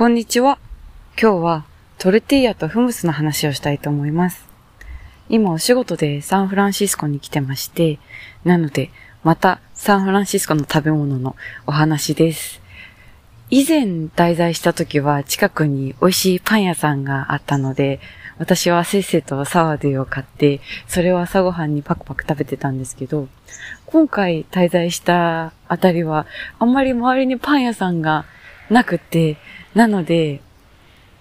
こんにちは。今日はトルティーヤとフムスの話をしたいと思います。今お仕事でサンフランシスコに来てまして、なのでまたサンフランシスコの食べ物のお話です。以前滞在した時は近くに美味しいパン屋さんがあったので、私はせっせとサワデーを買って、それを朝ごはんにパクパク食べてたんですけど、今回滞在したあたりは、あんまり周りにパン屋さんがなくて、なので、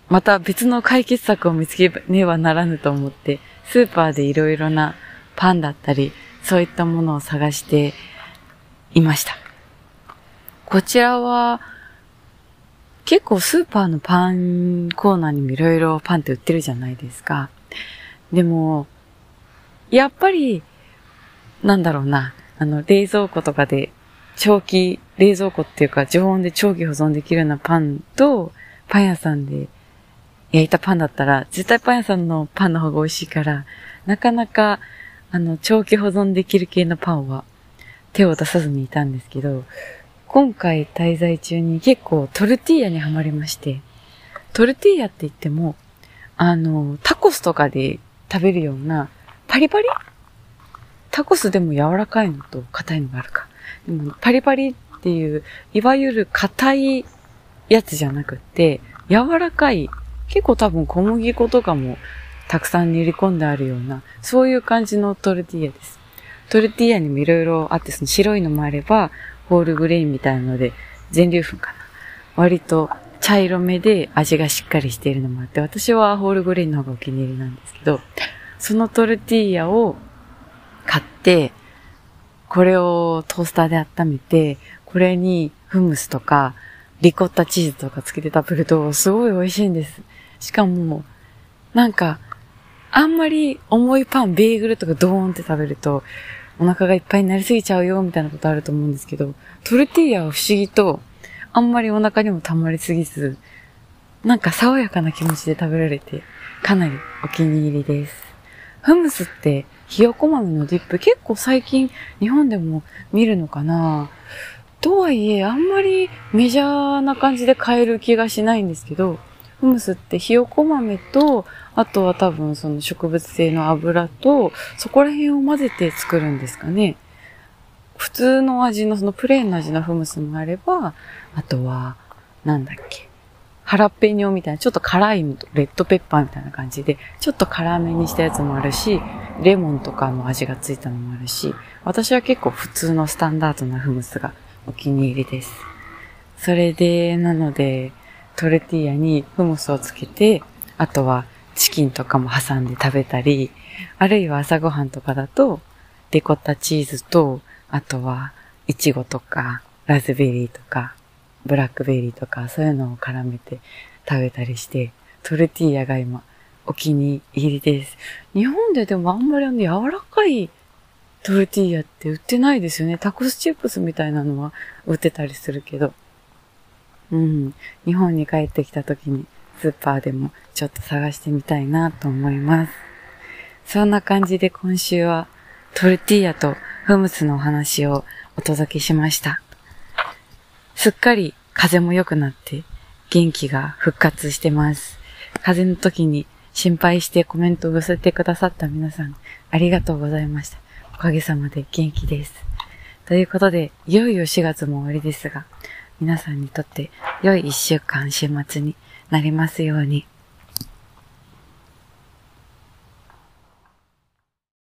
また別の解決策を見つけねばならぬと思って、スーパーでいろいろなパンだったり、そういったものを探していました。こちらは、結構スーパーのパンコーナーにもいろいろパンって売ってるじゃないですか。でも、やっぱり、なんだろうな、あの、冷蔵庫とかで長期、冷蔵庫っていうか常温で長期保存できるようなパンと、パン屋さんで焼いたパンだったら、絶対パン屋さんのパンの方が美味しいから、なかなか、あの、長期保存できる系のパンは手を出さずにいたんですけど、今回滞在中に結構トルティーヤにはまりまして、トルティーヤって言っても、あの、タコスとかで食べるようなパリパリ？タコスでも柔らかいのと硬いのがあるか。でもパリパリっていう、いわゆる硬いやつじゃなくて、柔らかい、結構多分小麦粉とかもたくさん練り込んであるような、そういう感じのトルティーヤです。トルティーヤにもいろいろあって、その白いのもあれば、ホールグレインみたいなので、全粒粉かな。割と茶色めで味がしっかりしているのもあって、私はホールグレインの方がお気に入りなんですけど、そのトルティーヤを買って、これをトースターで温めて、これにフムスとか、リコッタチーズとかつけて食べると、すごい美味しいんです。しかも、なんか、あんまり重いパン、ベーグルとかドーンって食べると、お腹がいっぱいになりすぎちゃうよ、みたいなことあると思うんですけど、トルティーヤは不思議と、あんまりお腹にも溜まりすぎず、なんか爽やかな気持ちで食べられて、かなりお気に入りです。フムスってひよこ豆のディップ結構最近日本でも見るのかなとはいえ、あんまりメジャーな感じで買える気がしないんですけど、フムスってひよこ豆と、あとは多分その植物性の油と、そこら辺を混ぜて作るんですかね。普通の味の、そのプレーンの味のフムスもあれば、あとは、なんだっけ。ハラペニョみたいな、ちょっと辛い、レッドペッパーみたいな感じで、ちょっと辛めにしたやつもあるし、レモンとかの味がついたのもあるし、私は結構普通のスタンダードなフムスがお気に入りです。それで、なので、トルティーヤにフムスをつけて、あとはチキンとかも挟んで食べたり、あるいは朝ごはんとかだと、デコッタチーズと、あとは、イチゴとか、ラズベリーとか、ブラックベリーとかそういうのを絡めて食べたりして、トルティーヤが今お気に入りです。日本ででもあんまりあの柔らかいトルティーヤって売ってないですよね。タコスチップスみたいなのは売ってたりするけど。うん。日本に帰ってきた時にスーパーでもちょっと探してみたいなと思います。そんな感じで今週はトルティーヤとフムスのお話をお届けしました。すっかり風も良くなって元気が復活してます。風の時に心配してコメントを寄せてくださった皆さんありがとうございました。おかげさまで元気です。ということで、いよいよ4月も終わりですが、皆さんにとって良い1週間週末になりますように。